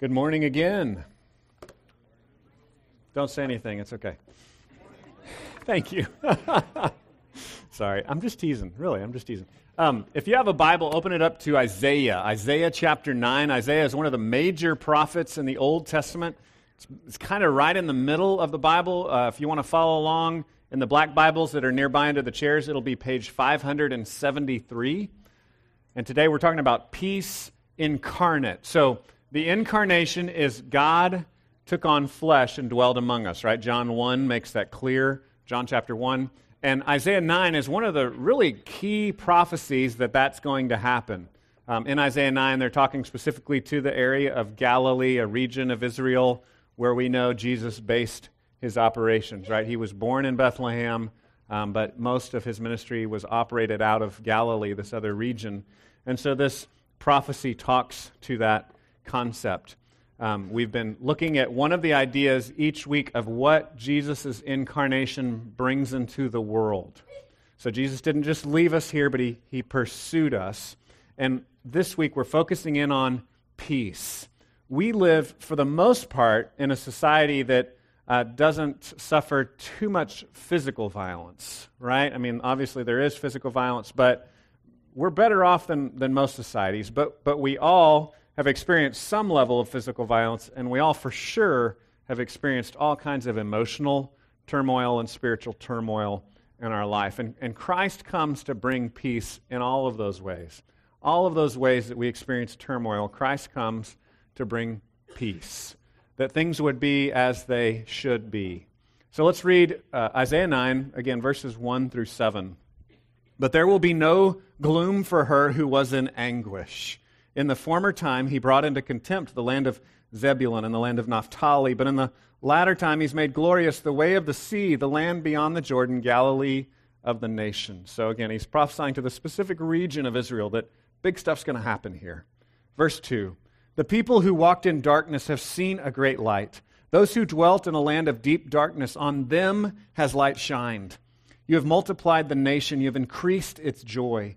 Good morning again. Don't say anything, it's okay. Thank you. Sorry, I'm just teasing. Really, I'm just teasing. Um, if you have a Bible, open it up to Isaiah. Isaiah chapter 9. Isaiah is one of the major prophets in the Old Testament. It's, it's kind of right in the middle of the Bible. Uh, if you want to follow along in the black Bibles that are nearby under the chairs, it'll be page 573. And today we're talking about peace incarnate. So, the incarnation is God took on flesh and dwelled among us, right? John 1 makes that clear. John chapter 1. And Isaiah 9 is one of the really key prophecies that that's going to happen. Um, in Isaiah 9, they're talking specifically to the area of Galilee, a region of Israel where we know Jesus based his operations, right? He was born in Bethlehem, um, but most of his ministry was operated out of Galilee, this other region. And so this prophecy talks to that concept. Um, we've been looking at one of the ideas each week of what Jesus' incarnation brings into the world. So Jesus didn't just leave us here, but he, he pursued us. And this week we're focusing in on peace. We live, for the most part, in a society that uh, doesn't suffer too much physical violence, right? I mean, obviously there is physical violence, but we're better off than, than most societies. But, but we all have experienced some level of physical violence, and we all for sure have experienced all kinds of emotional turmoil and spiritual turmoil in our life. And, and Christ comes to bring peace in all of those ways. All of those ways that we experience turmoil, Christ comes to bring peace. That things would be as they should be. So let's read uh, Isaiah 9, again, verses 1 through 7. But there will be no gloom for her who was in anguish. In the former time, he brought into contempt the land of Zebulun and the land of Naphtali, but in the latter time, he's made glorious the way of the sea, the land beyond the Jordan, Galilee of the nations. So again, he's prophesying to the specific region of Israel that big stuff's going to happen here. Verse 2 The people who walked in darkness have seen a great light. Those who dwelt in a land of deep darkness, on them has light shined. You have multiplied the nation, you have increased its joy.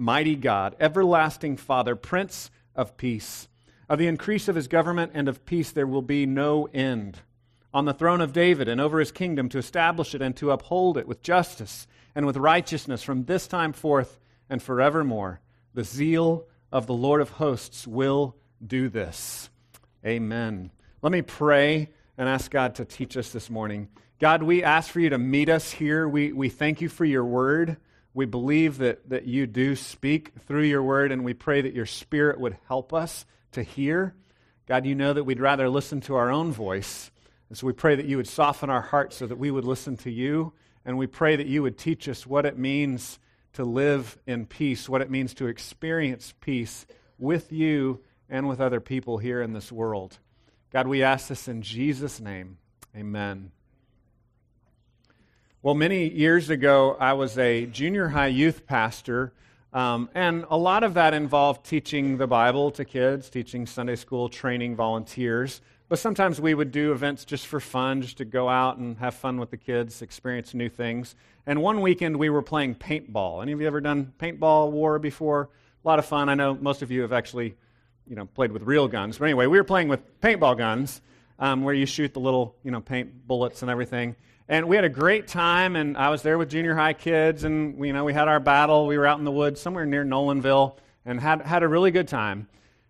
mighty God, everlasting Father, Prince of Peace. Of the increase of his government and of peace there will be no end. On the throne of David and over his kingdom to establish it and to uphold it with justice and with righteousness from this time forth and forevermore. The zeal of the Lord of hosts will do this. Amen. Let me pray and ask God to teach us this morning. God, we ask for you to meet us here. We, we thank you for your word. We believe that, that you do speak through your word, and we pray that your spirit would help us to hear. God, you know that we'd rather listen to our own voice. And so we pray that you would soften our hearts so that we would listen to you. And we pray that you would teach us what it means to live in peace, what it means to experience peace with you and with other people here in this world. God, we ask this in Jesus' name. Amen. Well, many years ago, I was a junior high youth pastor, um, and a lot of that involved teaching the Bible to kids, teaching Sunday school, training volunteers. But sometimes we would do events just for fun, just to go out and have fun with the kids, experience new things. And one weekend we were playing paintball. Any of you ever done paintball war before? A lot of fun. I know most of you have actually, you know, played with real guns. But anyway, we were playing with paintball guns, um, where you shoot the little, you know, paint bullets and everything. And we had a great time, and I was there with junior high kids, and you know we had our battle. We were out in the woods somewhere near Nolanville, and had had a really good time.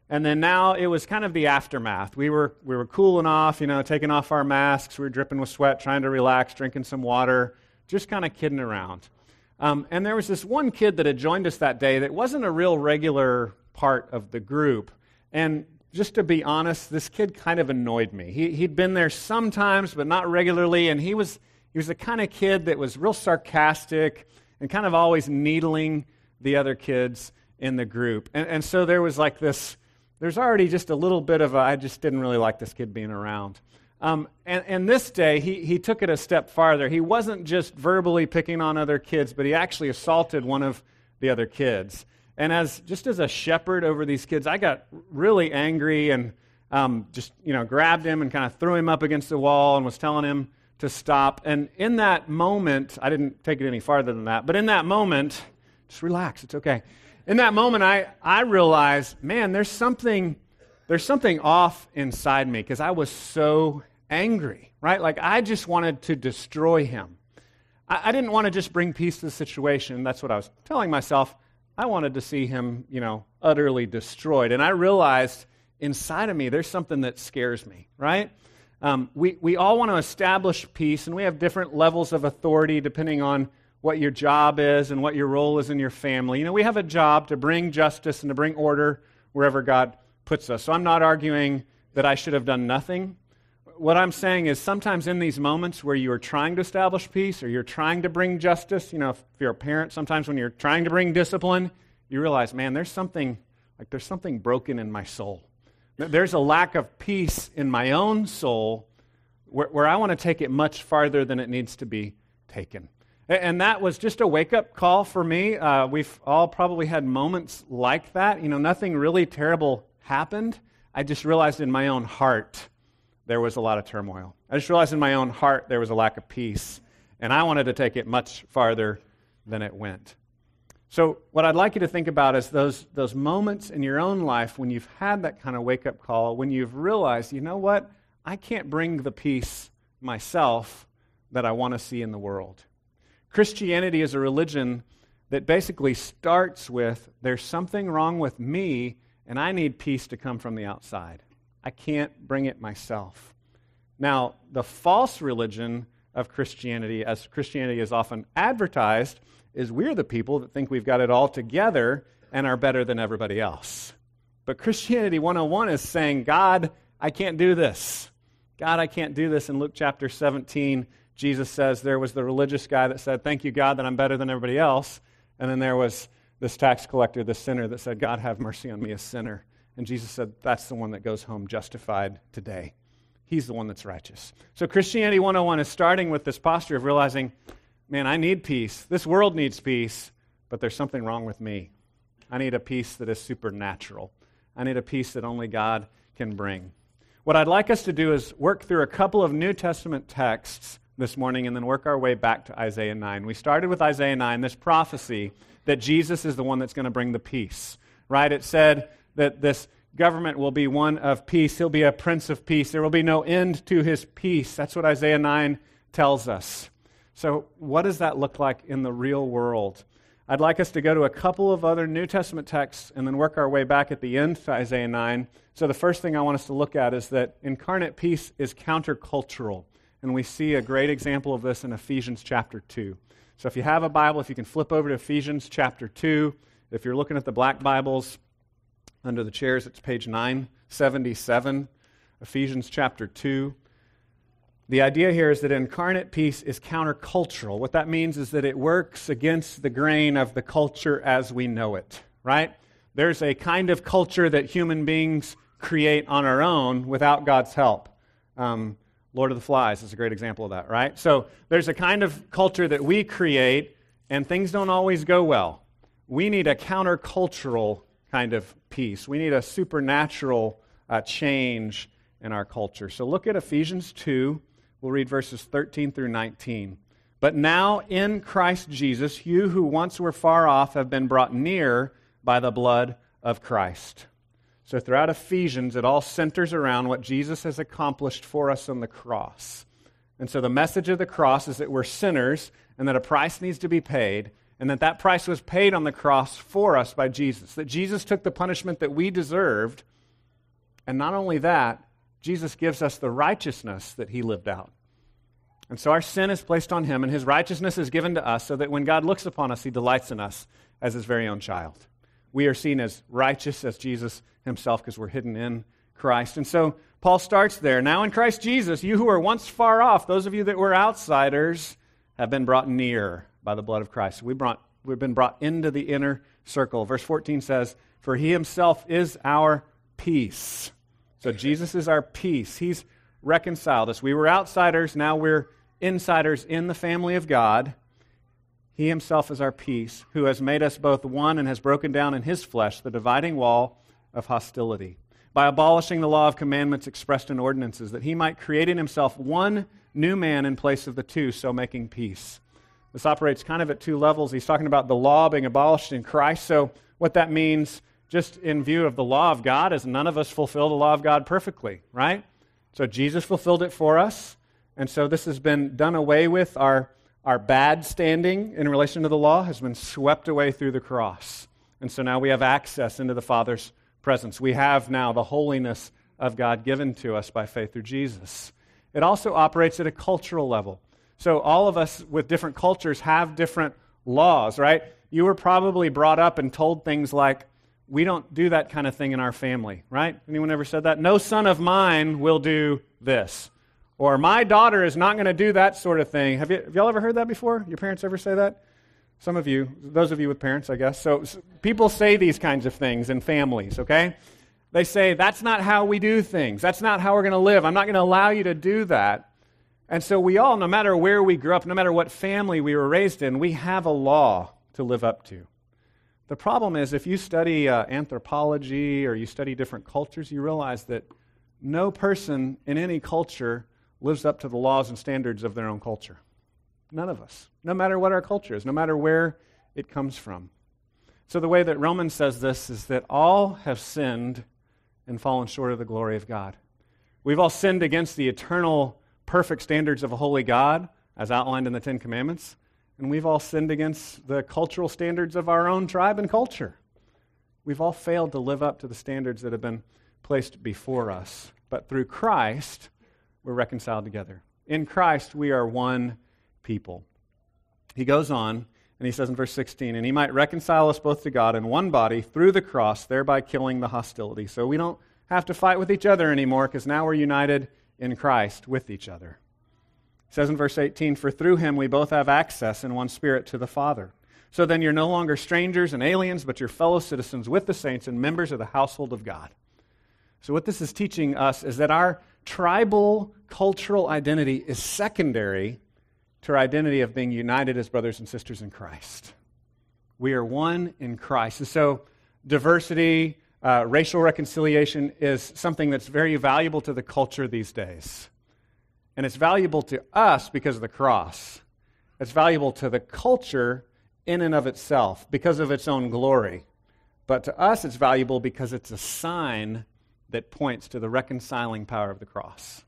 And then now it was kind of the aftermath. We were we were cooling off, you know, taking off our masks. We were dripping with sweat, trying to relax, drinking some water, just kind of kidding around. Um, and there was this one kid that had joined us that day that wasn't a real regular part of the group. And just to be honest, this kid kind of annoyed me. He, he'd been there sometimes, but not regularly, and he was he was the kind of kid that was real sarcastic and kind of always needling the other kids in the group. And, and so there was like this, there's already just a little bit of a, I just didn't really like this kid being around. Um, and, and this day, he, he took it a step farther. He wasn't just verbally picking on other kids, but he actually assaulted one of the other kids. And as just as a shepherd over these kids, I got really angry and um, just you know grabbed him and kind of threw him up against the wall and was telling him to stop. And in that moment, I didn't take it any farther than that, but in that moment, just relax. It's okay. In that moment, I, I realized, man, there's something, there's something off inside me because I was so angry, right? Like I just wanted to destroy him. I, I didn't want to just bring peace to the situation. That's what I was telling myself. I wanted to see him, you know, utterly destroyed. And I realized inside of me, there's something that scares me, right? Um, we, we all want to establish peace, and we have different levels of authority depending on what your job is and what your role is in your family. You know, we have a job to bring justice and to bring order wherever God puts us. So I'm not arguing that I should have done nothing. What I'm saying is sometimes in these moments where you are trying to establish peace or you're trying to bring justice, you know, if you're a parent, sometimes when you're trying to bring discipline, you realize, man, there's something like there's something broken in my soul. There's a lack of peace in my own soul where, where I want to take it much farther than it needs to be taken. And that was just a wake up call for me. Uh, we've all probably had moments like that. You know, nothing really terrible happened. I just realized in my own heart there was a lot of turmoil. I just realized in my own heart there was a lack of peace. And I wanted to take it much farther than it went. So, what I'd like you to think about is those, those moments in your own life when you've had that kind of wake up call, when you've realized, you know what, I can't bring the peace myself that I want to see in the world. Christianity is a religion that basically starts with there's something wrong with me, and I need peace to come from the outside. I can't bring it myself. Now, the false religion of Christianity, as Christianity is often advertised, is we're the people that think we've got it all together and are better than everybody else. But Christianity 101 is saying, God, I can't do this. God, I can't do this. In Luke chapter 17, Jesus says there was the religious guy that said, Thank you, God, that I'm better than everybody else. And then there was this tax collector, the sinner, that said, God, have mercy on me, a sinner. And Jesus said, That's the one that goes home justified today. He's the one that's righteous. So Christianity 101 is starting with this posture of realizing, man, I need peace. This world needs peace, but there's something wrong with me. I need a peace that is supernatural. I need a peace that only God can bring. What I'd like us to do is work through a couple of New Testament texts this morning and then work our way back to Isaiah 9. We started with Isaiah 9, this prophecy that Jesus is the one that's going to bring the peace, right? It said that this government will be one of peace. He'll be a prince of peace. There will be no end to his peace. That's what Isaiah 9 tells us. So, what does that look like in the real world? I'd like us to go to a couple of other New Testament texts and then work our way back at the end to Isaiah 9. So, the first thing I want us to look at is that incarnate peace is countercultural. And we see a great example of this in Ephesians chapter 2. So, if you have a Bible, if you can flip over to Ephesians chapter 2, if you're looking at the black Bibles under the chairs, it's page 977, Ephesians chapter 2. The idea here is that incarnate peace is countercultural. What that means is that it works against the grain of the culture as we know it, right? There's a kind of culture that human beings create on our own without God's help. Um, Lord of the Flies is a great example of that, right? So there's a kind of culture that we create, and things don't always go well. We need a countercultural kind of peace. We need a supernatural uh, change in our culture. So look at Ephesians 2 We'll read verses 13 through 19. But now in Christ Jesus, you who once were far off have been brought near by the blood of Christ. So throughout Ephesians, it all centers around what Jesus has accomplished for us on the cross. And so the message of the cross is that we're sinners and that a price needs to be paid, and that that price was paid on the cross for us by Jesus. That Jesus took the punishment that we deserved, and not only that, Jesus gives us the righteousness that he lived out. And so our sin is placed on him, and his righteousness is given to us so that when God looks upon us, he delights in us as his very own child. We are seen as righteous as Jesus himself because we're hidden in Christ. And so Paul starts there. Now in Christ Jesus, you who were once far off, those of you that were outsiders, have been brought near by the blood of Christ. We brought, we've been brought into the inner circle. Verse 14 says, For he himself is our peace. So Jesus is our peace. He's reconciled us. We were outsiders, now we're insiders in the family of God. He himself is our peace, who has made us both one and has broken down in his flesh the dividing wall of hostility by abolishing the law of commandments expressed in ordinances, that he might create in himself one new man in place of the two, so making peace. This operates kind of at two levels. He's talking about the law being abolished in Christ. So, what that means, just in view of the law of God, is none of us fulfill the law of God perfectly, right? So, Jesus fulfilled it for us. And so, this has been done away with. Our, our bad standing in relation to the law has been swept away through the cross. And so now we have access into the Father's presence. We have now the holiness of God given to us by faith through Jesus. It also operates at a cultural level. So, all of us with different cultures have different laws, right? You were probably brought up and told things like, we don't do that kind of thing in our family, right? Anyone ever said that? No son of mine will do this. Or my daughter is not going to do that sort of thing. Have, you, have y'all ever heard that before? Your parents ever say that? Some of you, those of you with parents, I guess. So, so people say these kinds of things in families, okay? They say, that's not how we do things. That's not how we're going to live. I'm not going to allow you to do that. And so we all, no matter where we grew up, no matter what family we were raised in, we have a law to live up to. The problem is, if you study uh, anthropology or you study different cultures, you realize that no person in any culture lives up to the laws and standards of their own culture. None of us, no matter what our culture is, no matter where it comes from. So, the way that Romans says this is that all have sinned and fallen short of the glory of God. We've all sinned against the eternal, perfect standards of a holy God, as outlined in the Ten Commandments, and we've all sinned against the cultural standards of our own tribe and culture. We've all failed to live up to the standards that have been placed before us. But through Christ, we're reconciled together. In Christ, we are one people. He goes on and he says in verse 16, and he might reconcile us both to God in one body through the cross, thereby killing the hostility. So we don't have to fight with each other anymore because now we're united in Christ with each other. It says in verse 18, For through him we both have access in one spirit to the Father. So then you're no longer strangers and aliens, but you're fellow citizens with the saints and members of the household of God. So, what this is teaching us is that our tribal cultural identity is secondary to our identity of being united as brothers and sisters in Christ. We are one in Christ. And so, diversity, uh, racial reconciliation is something that's very valuable to the culture these days. And it's valuable to us because of the cross. It's valuable to the culture in and of itself because of its own glory. But to us, it's valuable because it's a sign that points to the reconciling power of the cross.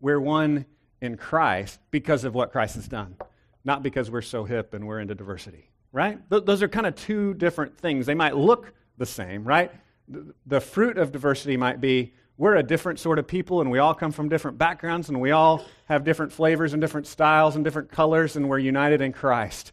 We're one in Christ because of what Christ has done, not because we're so hip and we're into diversity, right? Th- those are kind of two different things. They might look the same, right? The fruit of diversity might be we're a different sort of people and we all come from different backgrounds and we all have different flavors and different styles and different colors and we're united in Christ.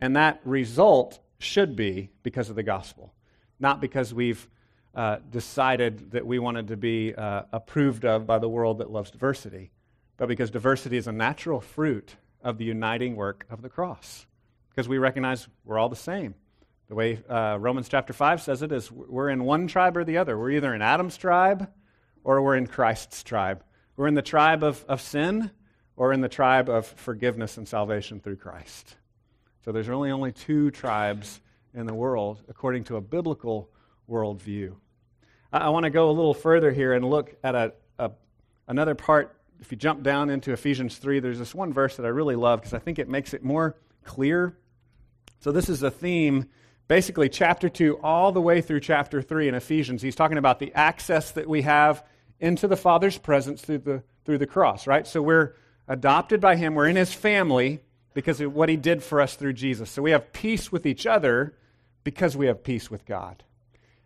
And that result should be because of the gospel, not because we've uh, decided that we wanted to be uh, approved of by the world that loves diversity but because diversity is a natural fruit of the uniting work of the cross. Because we recognize we're all the same. The way uh, Romans chapter 5 says it is we're in one tribe or the other. We're either in Adam's tribe or we're in Christ's tribe. We're in the tribe of, of sin or in the tribe of forgiveness and salvation through Christ. So there's really only two tribes in the world according to a biblical worldview. I, I want to go a little further here and look at a, a, another part if you jump down into Ephesians 3, there's this one verse that I really love because I think it makes it more clear. So, this is a theme, basically, chapter 2 all the way through chapter 3 in Ephesians. He's talking about the access that we have into the Father's presence through the, through the cross, right? So, we're adopted by Him, we're in His family because of what He did for us through Jesus. So, we have peace with each other because we have peace with God.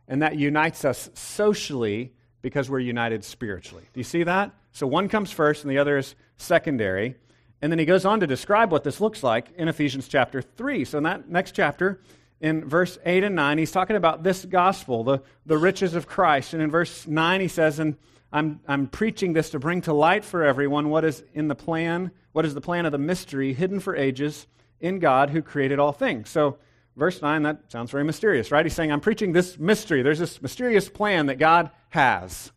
And that unites us socially because we're united spiritually. Do you see that? So one comes first and the other is secondary. And then he goes on to describe what this looks like in Ephesians chapter 3. So in that next chapter, in verse 8 and 9, he's talking about this gospel, the, the riches of Christ. And in verse 9, he says, And I'm, I'm preaching this to bring to light for everyone what is in the plan, what is the plan of the mystery hidden for ages in God who created all things. So verse 9, that sounds very mysterious, right? He's saying, I'm preaching this mystery. There's this mysterious plan that God has.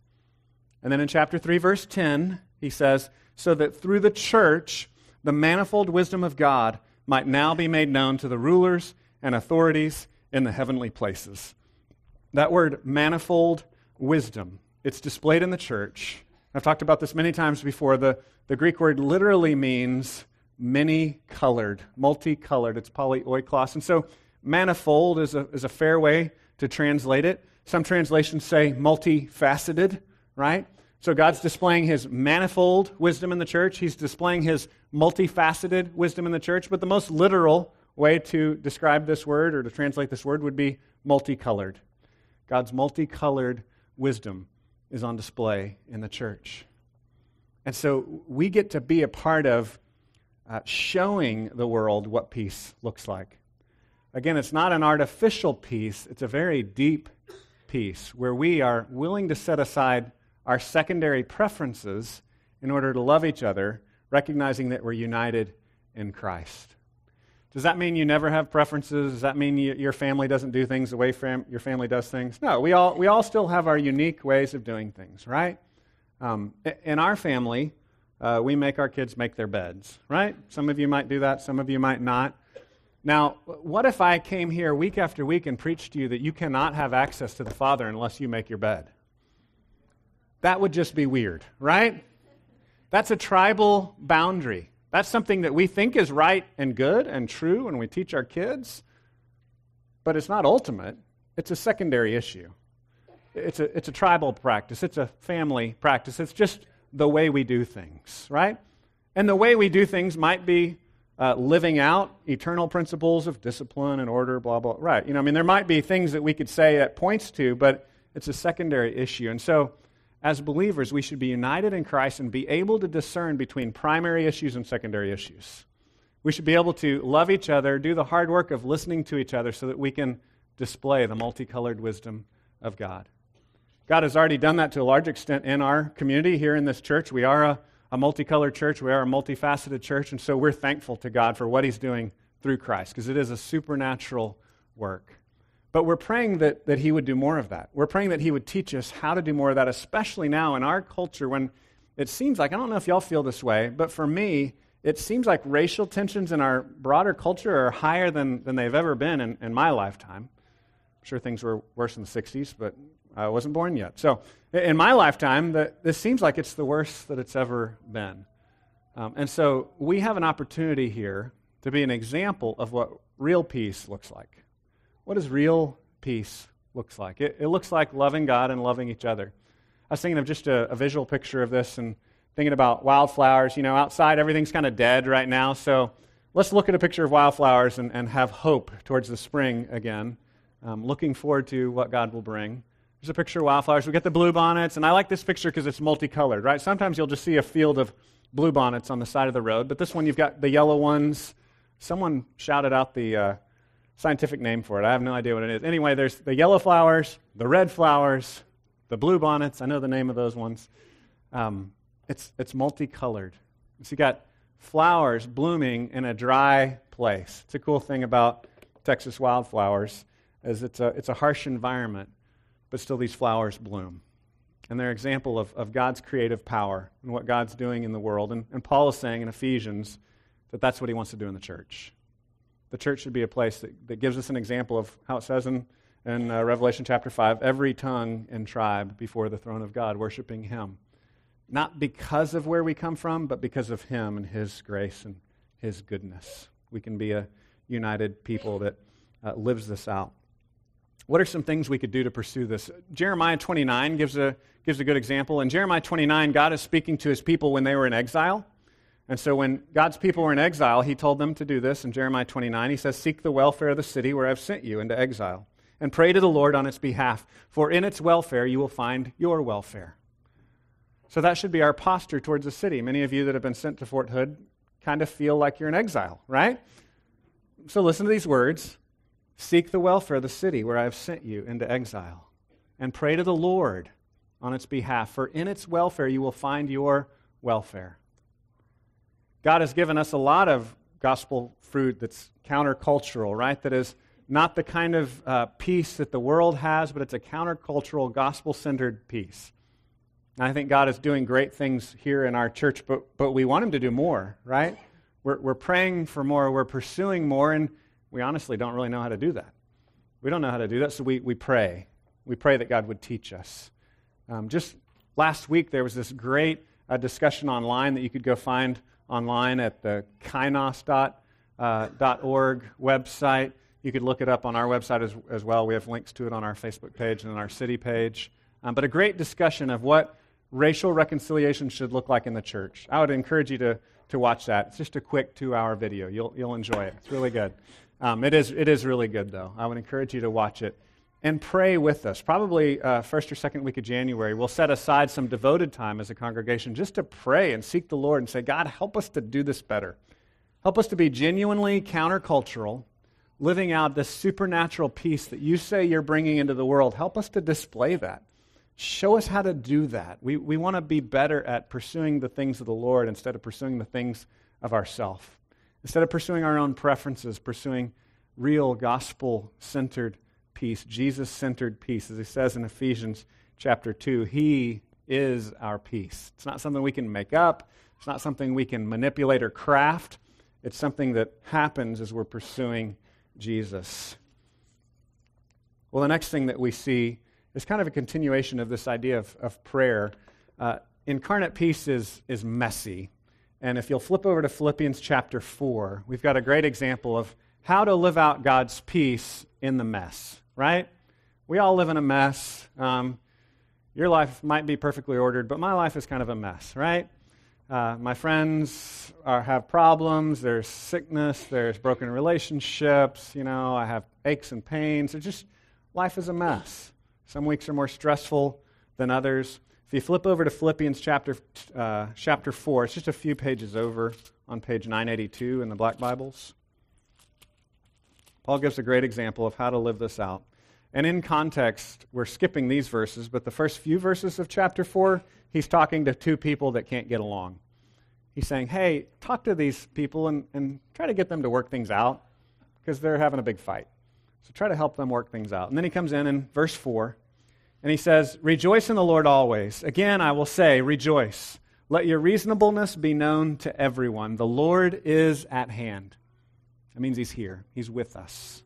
And then in chapter 3, verse 10, he says, So that through the church, the manifold wisdom of God might now be made known to the rulers and authorities in the heavenly places. That word, manifold wisdom, it's displayed in the church. I've talked about this many times before. The, the Greek word literally means many colored, multicolored. It's polypoikilos. And so manifold is a, is a fair way to translate it. Some translations say multifaceted, right? So God's displaying his manifold wisdom in the church. He's displaying his multifaceted wisdom in the church. But the most literal way to describe this word or to translate this word would be multicolored. God's multicolored wisdom is on display in the church. And so we get to be a part of uh, showing the world what peace looks like. Again, it's not an artificial peace, it's a very deep peace where we are willing to set aside our secondary preferences in order to love each other, recognizing that we're united in Christ. Does that mean you never have preferences? Does that mean you, your family doesn't do things the way fam- your family does things? No, we all, we all still have our unique ways of doing things, right? Um, in our family, uh, we make our kids make their beds, right? Some of you might do that, some of you might not. Now, what if I came here week after week and preached to you that you cannot have access to the Father unless you make your bed? That would just be weird, right? That's a tribal boundary. That's something that we think is right and good and true and we teach our kids, but it's not ultimate. It's a secondary issue. It's a, it's a tribal practice, it's a family practice. It's just the way we do things, right? And the way we do things might be uh, living out eternal principles of discipline and order, blah, blah, right. You know, I mean, there might be things that we could say that points to, but it's a secondary issue. And so, as believers, we should be united in Christ and be able to discern between primary issues and secondary issues. We should be able to love each other, do the hard work of listening to each other so that we can display the multicolored wisdom of God. God has already done that to a large extent in our community here in this church. We are a, a multicolored church, we are a multifaceted church, and so we're thankful to God for what He's doing through Christ because it is a supernatural work. But we're praying that, that He would do more of that. We're praying that He would teach us how to do more of that, especially now in our culture when it seems like, I don't know if y'all feel this way, but for me, it seems like racial tensions in our broader culture are higher than, than they've ever been in, in my lifetime. I'm sure things were worse in the 60s, but I wasn't born yet. So, in my lifetime, the, this seems like it's the worst that it's ever been. Um, and so, we have an opportunity here to be an example of what real peace looks like. What does real peace looks like? It, it looks like loving God and loving each other. I was thinking of just a, a visual picture of this and thinking about wildflowers. You know, outside everything's kind of dead right now. So, let's look at a picture of wildflowers and, and have hope towards the spring again. Um, looking forward to what God will bring. There's a picture of wildflowers. We get the blue bonnets, and I like this picture because it's multicolored, right? Sometimes you'll just see a field of blue bonnets on the side of the road, but this one you've got the yellow ones. Someone shouted out the uh, scientific name for it. I have no idea what it is. Anyway, there's the yellow flowers, the red flowers, the blue bonnets. I know the name of those ones. Um, it's, it's multicolored. So you got flowers blooming in a dry place. It's a cool thing about Texas wildflowers is it's a, it's a harsh environment but still these flowers bloom. And they're an example of, of God's creative power and what God's doing in the world. And, and Paul is saying in Ephesians that that's what he wants to do in the church. The church should be a place that, that gives us an example of how it says in, in uh, Revelation chapter 5 every tongue and tribe before the throne of God, worshiping him. Not because of where we come from, but because of him and his grace and his goodness. We can be a united people that uh, lives this out. What are some things we could do to pursue this? Jeremiah 29 gives a, gives a good example. In Jeremiah 29, God is speaking to his people when they were in exile. And so when God's people were in exile, he told them to do this. In Jeremiah 29, he says, Seek the welfare of the city where I've sent you into exile, and pray to the Lord on its behalf, for in its welfare you will find your welfare. So that should be our posture towards the city. Many of you that have been sent to Fort Hood kind of feel like you're in exile, right? So listen to these words Seek the welfare of the city where I have sent you into exile, and pray to the Lord on its behalf, for in its welfare you will find your welfare. God has given us a lot of gospel fruit that's countercultural, right? That is not the kind of uh, peace that the world has, but it's a countercultural, gospel centered peace. And I think God is doing great things here in our church, but, but we want Him to do more, right? We're, we're praying for more, we're pursuing more, and we honestly don't really know how to do that. We don't know how to do that, so we, we pray. We pray that God would teach us. Um, just last week, there was this great uh, discussion online that you could go find online at the kainos.org uh, website. You could look it up on our website as, as well. We have links to it on our Facebook page and on our city page. Um, but a great discussion of what racial reconciliation should look like in the church. I would encourage you to, to watch that. It's just a quick two hour video. You'll, you'll enjoy it. It's really good. Um, it, is, it is really good, though. I would encourage you to watch it and pray with us. Probably uh, first or second week of January, we'll set aside some devoted time as a congregation just to pray and seek the Lord and say, God, help us to do this better. Help us to be genuinely countercultural, living out this supernatural peace that you say you're bringing into the world. Help us to display that. Show us how to do that. We, we want to be better at pursuing the things of the Lord instead of pursuing the things of ourself. Instead of pursuing our own preferences, pursuing real gospel centered peace, Jesus centered peace. As he says in Ephesians chapter 2, He is our peace. It's not something we can make up, it's not something we can manipulate or craft. It's something that happens as we're pursuing Jesus. Well, the next thing that we see is kind of a continuation of this idea of, of prayer. Uh, incarnate peace is, is messy. And if you'll flip over to Philippians chapter 4, we've got a great example of how to live out God's peace in the mess, right? We all live in a mess. Um, your life might be perfectly ordered, but my life is kind of a mess, right? Uh, my friends are, have problems. There's sickness. There's broken relationships. You know, I have aches and pains. It's just life is a mess. Some weeks are more stressful than others. If you flip over to Philippians chapter, uh, chapter 4, it's just a few pages over on page 982 in the Black Bibles. Paul gives a great example of how to live this out. And in context, we're skipping these verses, but the first few verses of chapter 4, he's talking to two people that can't get along. He's saying, hey, talk to these people and, and try to get them to work things out because they're having a big fight. So try to help them work things out. And then he comes in in verse 4 and he says, Rejoice in the Lord always. Again, I will say, rejoice. Let your reasonableness be known to everyone. The Lord is at hand. That means he's here, he's with us.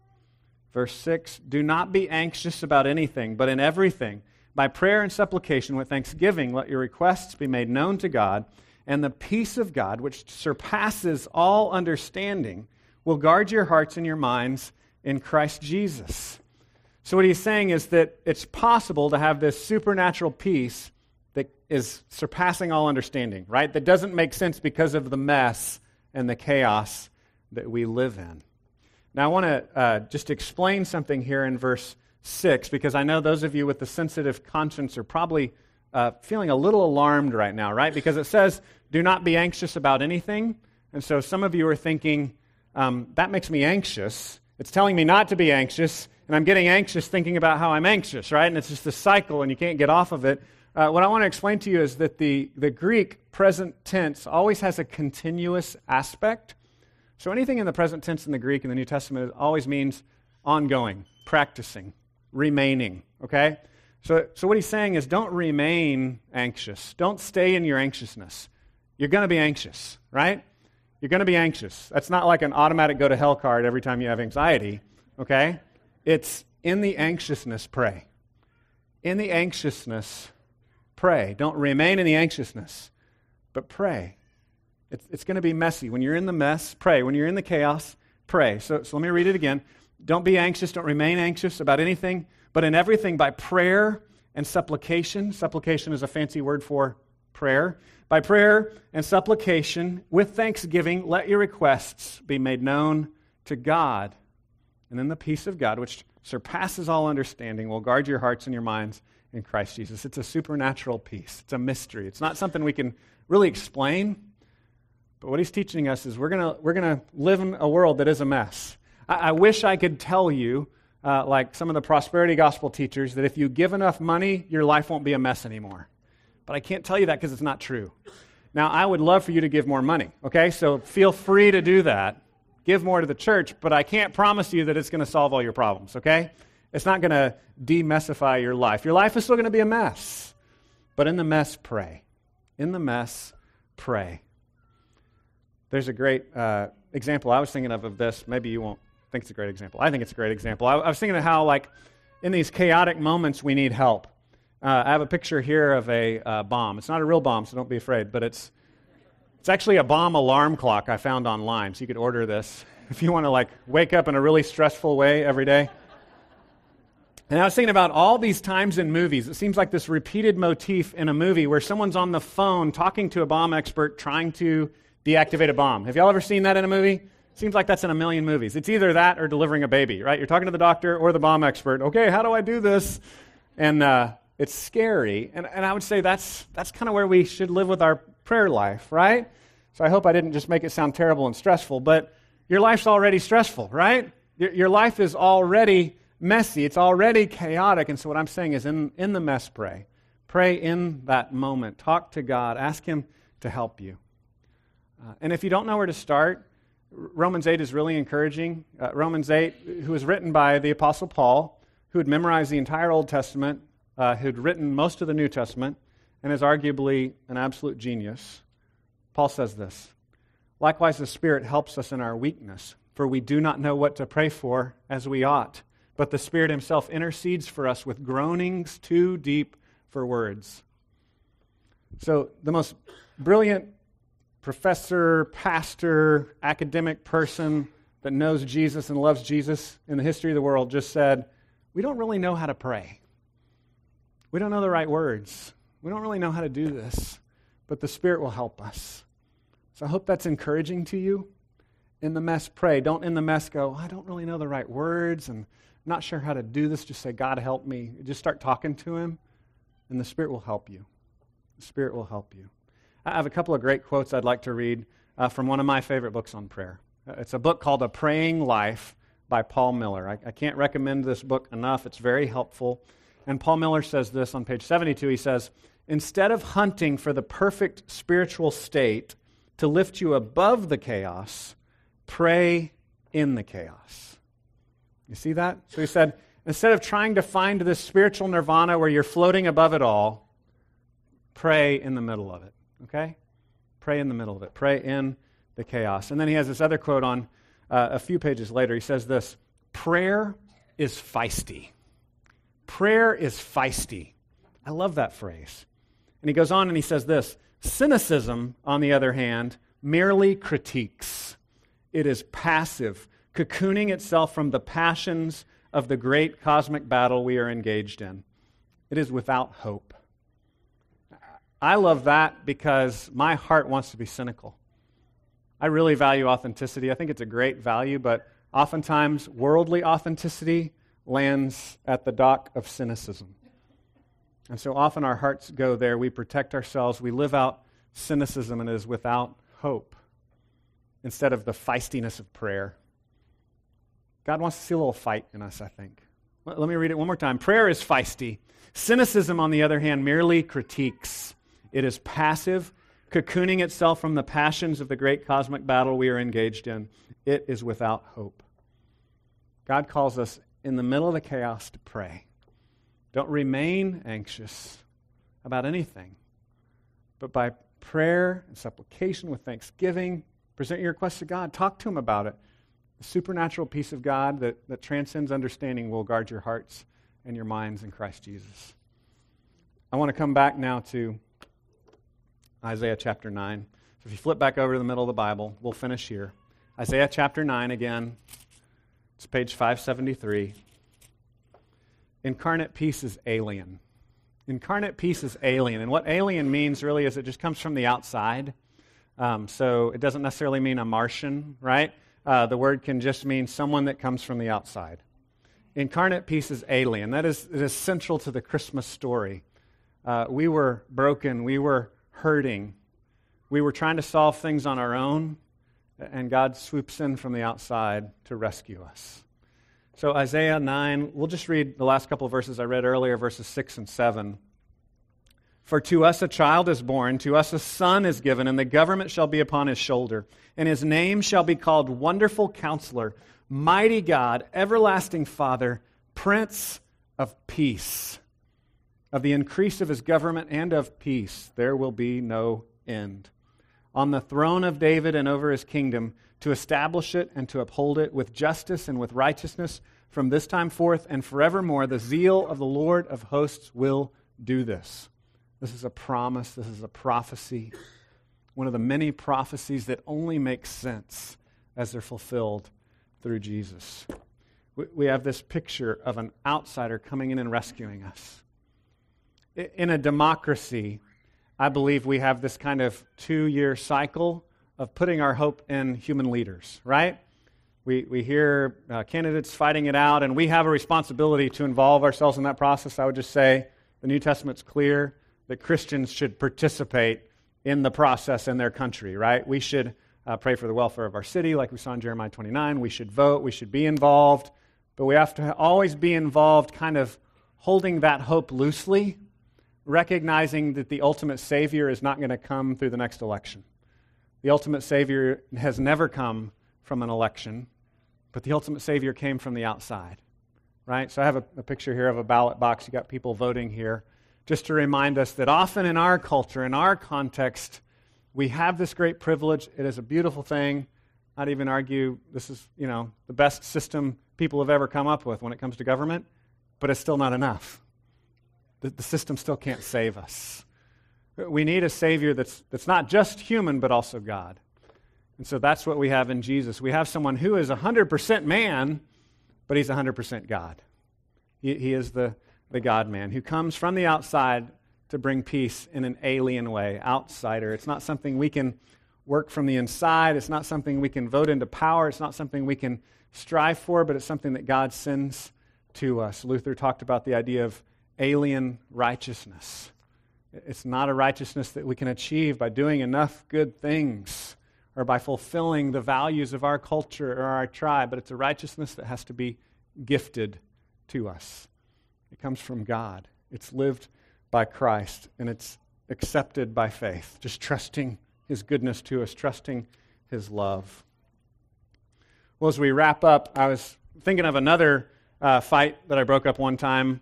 Verse 6 Do not be anxious about anything, but in everything, by prayer and supplication with thanksgiving, let your requests be made known to God, and the peace of God, which surpasses all understanding, will guard your hearts and your minds in Christ Jesus. So, what he's saying is that it's possible to have this supernatural peace that is surpassing all understanding, right? That doesn't make sense because of the mess and the chaos that we live in. Now, I want to uh, just explain something here in verse 6 because I know those of you with the sensitive conscience are probably uh, feeling a little alarmed right now, right? Because it says, do not be anxious about anything. And so some of you are thinking, um, that makes me anxious. It's telling me not to be anxious, and I'm getting anxious thinking about how I'm anxious, right? And it's just a cycle, and you can't get off of it. Uh, what I want to explain to you is that the, the Greek present tense always has a continuous aspect. So anything in the present tense in the Greek in the New Testament always means ongoing, practicing, remaining, okay? So, so what he's saying is don't remain anxious. Don't stay in your anxiousness. You're going to be anxious, right? You're going to be anxious. That's not like an automatic go to hell card every time you have anxiety, okay? It's in the anxiousness, pray. In the anxiousness, pray. Don't remain in the anxiousness, but pray. It's, it's going to be messy. When you're in the mess, pray. When you're in the chaos, pray. So, so let me read it again. Don't be anxious. Don't remain anxious about anything, but in everything by prayer and supplication. Supplication is a fancy word for prayer. By prayer and supplication, with thanksgiving, let your requests be made known to God. And then the peace of God, which surpasses all understanding, will guard your hearts and your minds in Christ Jesus. It's a supernatural peace, it's a mystery. It's not something we can really explain. But what he's teaching us is we're going we're gonna live in a world that is a mess. I, I wish I could tell you, uh, like some of the prosperity gospel teachers, that if you give enough money, your life won't be a mess anymore. But I can't tell you that because it's not true. Now, I would love for you to give more money, okay? So feel free to do that. give more to the church, but I can't promise you that it's going to solve all your problems, okay? It's not going to demessify your life. Your life is still going to be a mess. But in the mess, pray. In the mess, pray. There's a great uh, example I was thinking of of this. Maybe you won't think it's a great example. I think it's a great example. I, I was thinking of how, like, in these chaotic moments, we need help. Uh, I have a picture here of a uh, bomb. It's not a real bomb, so don't be afraid, but it's it's actually a bomb alarm clock I found online, so you could order this if you want to like wake up in a really stressful way every day. And I was thinking about all these times in movies. It seems like this repeated motif in a movie where someone's on the phone talking to a bomb expert trying to deactivate a bomb. Have y'all ever seen that in a movie? Seems like that's in a million movies. It's either that or delivering a baby, right? You're talking to the doctor or the bomb expert. Okay, how do I do this? And uh, it's scary. And, and I would say that's, that's kind of where we should live with our prayer life, right? So I hope I didn't just make it sound terrible and stressful, but your life's already stressful, right? Your, your life is already messy, it's already chaotic. And so what I'm saying is in, in the mess, pray. Pray in that moment. Talk to God. Ask Him to help you. Uh, and if you don't know where to start, Romans 8 is really encouraging. Uh, Romans 8, who was written by the Apostle Paul, who had memorized the entire Old Testament, uh, who'd written most of the New Testament, and is arguably an absolute genius. Paul says this Likewise, the Spirit helps us in our weakness, for we do not know what to pray for as we ought. But the Spirit Himself intercedes for us with groanings too deep for words. So, the most brilliant professor, pastor, academic person that knows Jesus and loves Jesus in the history of the world just said, We don't really know how to pray. We don't know the right words. We don't really know how to do this, but the Spirit will help us. So I hope that's encouraging to you. In the mess, pray. Don't in the mess go, I don't really know the right words and not sure how to do this. Just say, God, help me. Just start talking to Him, and the Spirit will help you. The Spirit will help you. I have a couple of great quotes I'd like to read uh, from one of my favorite books on prayer. Uh, it's a book called A Praying Life by Paul Miller. I, I can't recommend this book enough, it's very helpful. And Paul Miller says this on page 72. He says, Instead of hunting for the perfect spiritual state to lift you above the chaos, pray in the chaos. You see that? So he said, instead of trying to find this spiritual nirvana where you're floating above it all, pray in the middle of it. Okay? Pray in the middle of it. Pray in the chaos. And then he has this other quote on uh, a few pages later. He says this Prayer is feisty. Prayer is feisty. I love that phrase. And he goes on and he says this Cynicism, on the other hand, merely critiques. It is passive, cocooning itself from the passions of the great cosmic battle we are engaged in. It is without hope. I love that because my heart wants to be cynical. I really value authenticity. I think it's a great value, but oftentimes worldly authenticity lands at the dock of cynicism. And so often our hearts go there. We protect ourselves. We live out cynicism and is without hope instead of the feistiness of prayer. God wants to see a little fight in us, I think. Let me read it one more time. Prayer is feisty. Cynicism, on the other hand, merely critiques. It is passive, cocooning itself from the passions of the great cosmic battle we are engaged in. It is without hope. God calls us in the middle of the chaos to pray. Don't remain anxious about anything, but by prayer and supplication with thanksgiving, present your requests to God. Talk to Him about it. The supernatural peace of God that, that transcends understanding will guard your hearts and your minds in Christ Jesus. I want to come back now to Isaiah chapter 9. So if you flip back over to the middle of the Bible, we'll finish here. Isaiah chapter 9 again. It's page 573. Incarnate peace is alien. Incarnate peace is alien. And what alien means really is it just comes from the outside. Um, so it doesn't necessarily mean a Martian, right? Uh, the word can just mean someone that comes from the outside. Incarnate peace is alien. That is, it is central to the Christmas story. Uh, we were broken. We were hurting. We were trying to solve things on our own, and God swoops in from the outside to rescue us. So, Isaiah 9, we'll just read the last couple of verses I read earlier, verses 6 and 7. For to us a child is born, to us a son is given, and the government shall be upon his shoulder. And his name shall be called Wonderful Counselor, Mighty God, Everlasting Father, Prince of Peace. Of the increase of his government and of peace, there will be no end. On the throne of David and over his kingdom, to establish it and to uphold it with justice and with righteousness from this time forth and forevermore, the zeal of the Lord of hosts will do this. This is a promise, this is a prophecy, one of the many prophecies that only make sense as they're fulfilled through Jesus. We have this picture of an outsider coming in and rescuing us. In a democracy, I believe we have this kind of two year cycle of putting our hope in human leaders, right? We, we hear uh, candidates fighting it out, and we have a responsibility to involve ourselves in that process. I would just say the New Testament's clear that Christians should participate in the process in their country, right? We should uh, pray for the welfare of our city, like we saw in Jeremiah 29. We should vote. We should be involved. But we have to always be involved, kind of holding that hope loosely, recognizing that the ultimate Savior is not going to come through the next election. The ultimate Savior has never come from an election, but the ultimate Savior came from the outside, right? So I have a, a picture here of a ballot box. You got people voting here just to remind us that often in our culture, in our context, we have this great privilege. It is a beautiful thing. I'd even argue this is, you know, the best system people have ever come up with when it comes to government, but it's still not enough. The, the system still can't save us. We need a Savior that's, that's not just human, but also God. And so that's what we have in Jesus. We have someone who is 100% man, but he's 100% God. He, he is the, the God man, who comes from the outside to bring peace in an alien way, outsider. It's not something we can work from the inside. It's not something we can vote into power. It's not something we can strive for, but it's something that God sends to us. Luther talked about the idea of alien righteousness. It's not a righteousness that we can achieve by doing enough good things or by fulfilling the values of our culture or our tribe, but it's a righteousness that has to be gifted to us. It comes from God. It's lived by Christ, and it's accepted by faith, just trusting His goodness to us, trusting His love. Well, as we wrap up, I was thinking of another uh, fight that I broke up one time.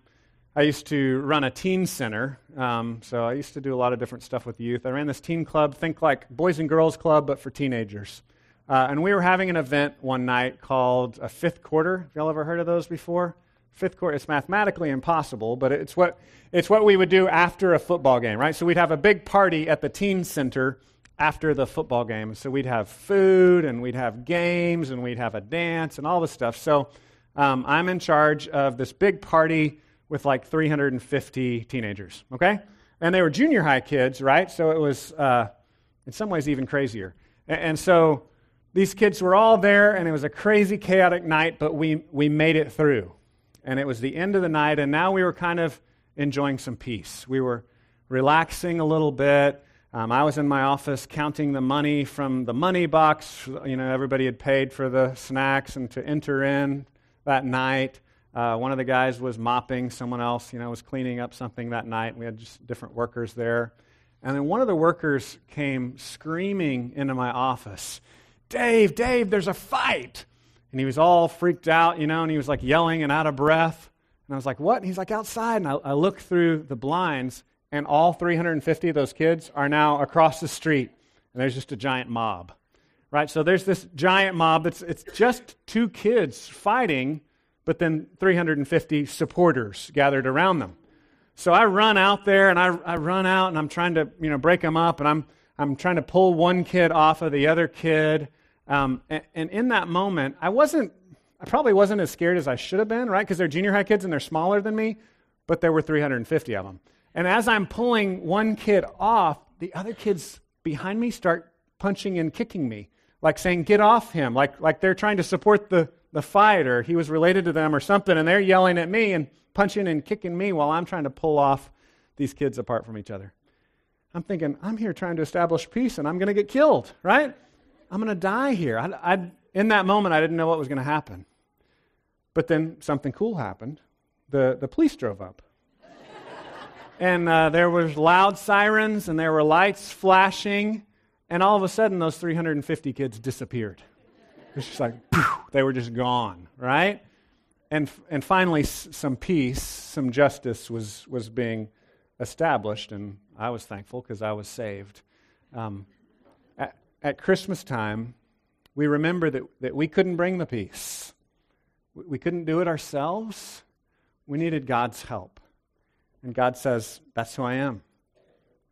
I used to run a teen center, um, so I used to do a lot of different stuff with youth. I ran this teen club, think like Boys and Girls Club, but for teenagers. Uh, and we were having an event one night called a fifth quarter. Y'all ever heard of those before? fifth quarter. It's mathematically impossible, but it's what, it's what we would do after a football game, right? So we'd have a big party at the teen center after the football game. So we'd have food and we'd have games and we'd have a dance and all this stuff. So um, I'm in charge of this big party with like 350 teenagers, okay? And they were junior high kids, right? So it was, uh, in some ways, even crazier. And, and so these kids were all there, and it was a crazy, chaotic night, but we, we made it through and it was the end of the night, and now we were kind of enjoying some peace. We were relaxing a little bit. Um, I was in my office counting the money from the money box. You know, everybody had paid for the snacks and to enter in that night. Uh, one of the guys was mopping. Someone else, you know, was cleaning up something that night. We had just different workers there. And then one of the workers came screaming into my office, Dave, Dave, there's a fight and he was all freaked out, you know, and he was like yelling and out of breath. And I was like, what? And he's like, outside. And I, I look through the blinds, and all 350 of those kids are now across the street, and there's just a giant mob. Right? So there's this giant mob. It's, it's just two kids fighting, but then 350 supporters gathered around them. So I run out there, and I, I run out, and I'm trying to, you know, break them up, and I'm, I'm trying to pull one kid off of the other kid. Um, and, and in that moment, I wasn't, I probably wasn't as scared as I should have been, right? Because they're junior high kids and they're smaller than me, but there were 350 of them. And as I'm pulling one kid off, the other kids behind me start punching and kicking me, like saying, Get off him, like, like they're trying to support the, the fight or he was related to them or something, and they're yelling at me and punching and kicking me while I'm trying to pull off these kids apart from each other. I'm thinking, I'm here trying to establish peace and I'm going to get killed, right? I'm going to die here. I, I, in that moment, I didn't know what was going to happen. But then something cool happened. The, the police drove up. and uh, there was loud sirens and there were lights flashing, and all of a sudden those 350 kids disappeared. It was just like, they were just gone, right? And, and finally, s- some peace, some justice was, was being established, and I was thankful because I was saved. Um, at, at Christmas time, we remember that, that we couldn't bring the peace. We, we couldn't do it ourselves. We needed God's help. And God says, That's who I am.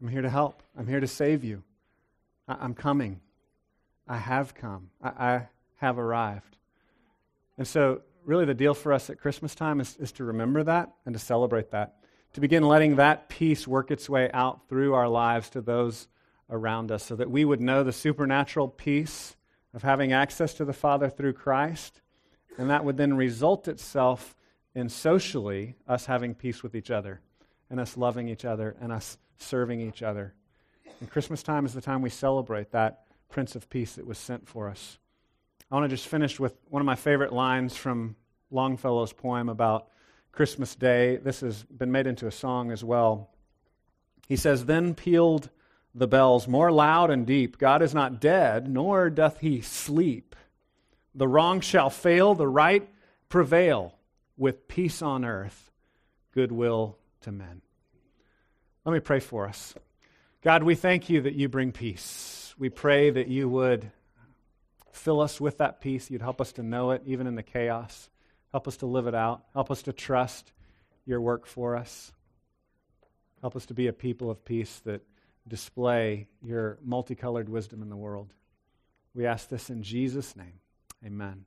I'm here to help. I'm here to save you. I- am coming. I have come. I-, I have arrived. And so, really, the deal for us at Christmas time is, is to remember that and to celebrate that, to begin letting that peace work its way out through our lives to those around us so that we would know the supernatural peace of having access to the Father through Christ, and that would then result itself in socially us having peace with each other and us loving each other and us serving each other. And Christmas time is the time we celebrate that Prince of Peace that was sent for us. I want to just finish with one of my favorite lines from Longfellow's poem about Christmas Day. This has been made into a song as well. He says, Then pealed the bells more loud and deep. God is not dead, nor doth he sleep. The wrong shall fail, the right prevail, with peace on earth, goodwill to men. Let me pray for us. God, we thank you that you bring peace. We pray that you would fill us with that peace. You'd help us to know it, even in the chaos. Help us to live it out. Help us to trust your work for us. Help us to be a people of peace that display your multicolored wisdom in the world. We ask this in Jesus' name. Amen.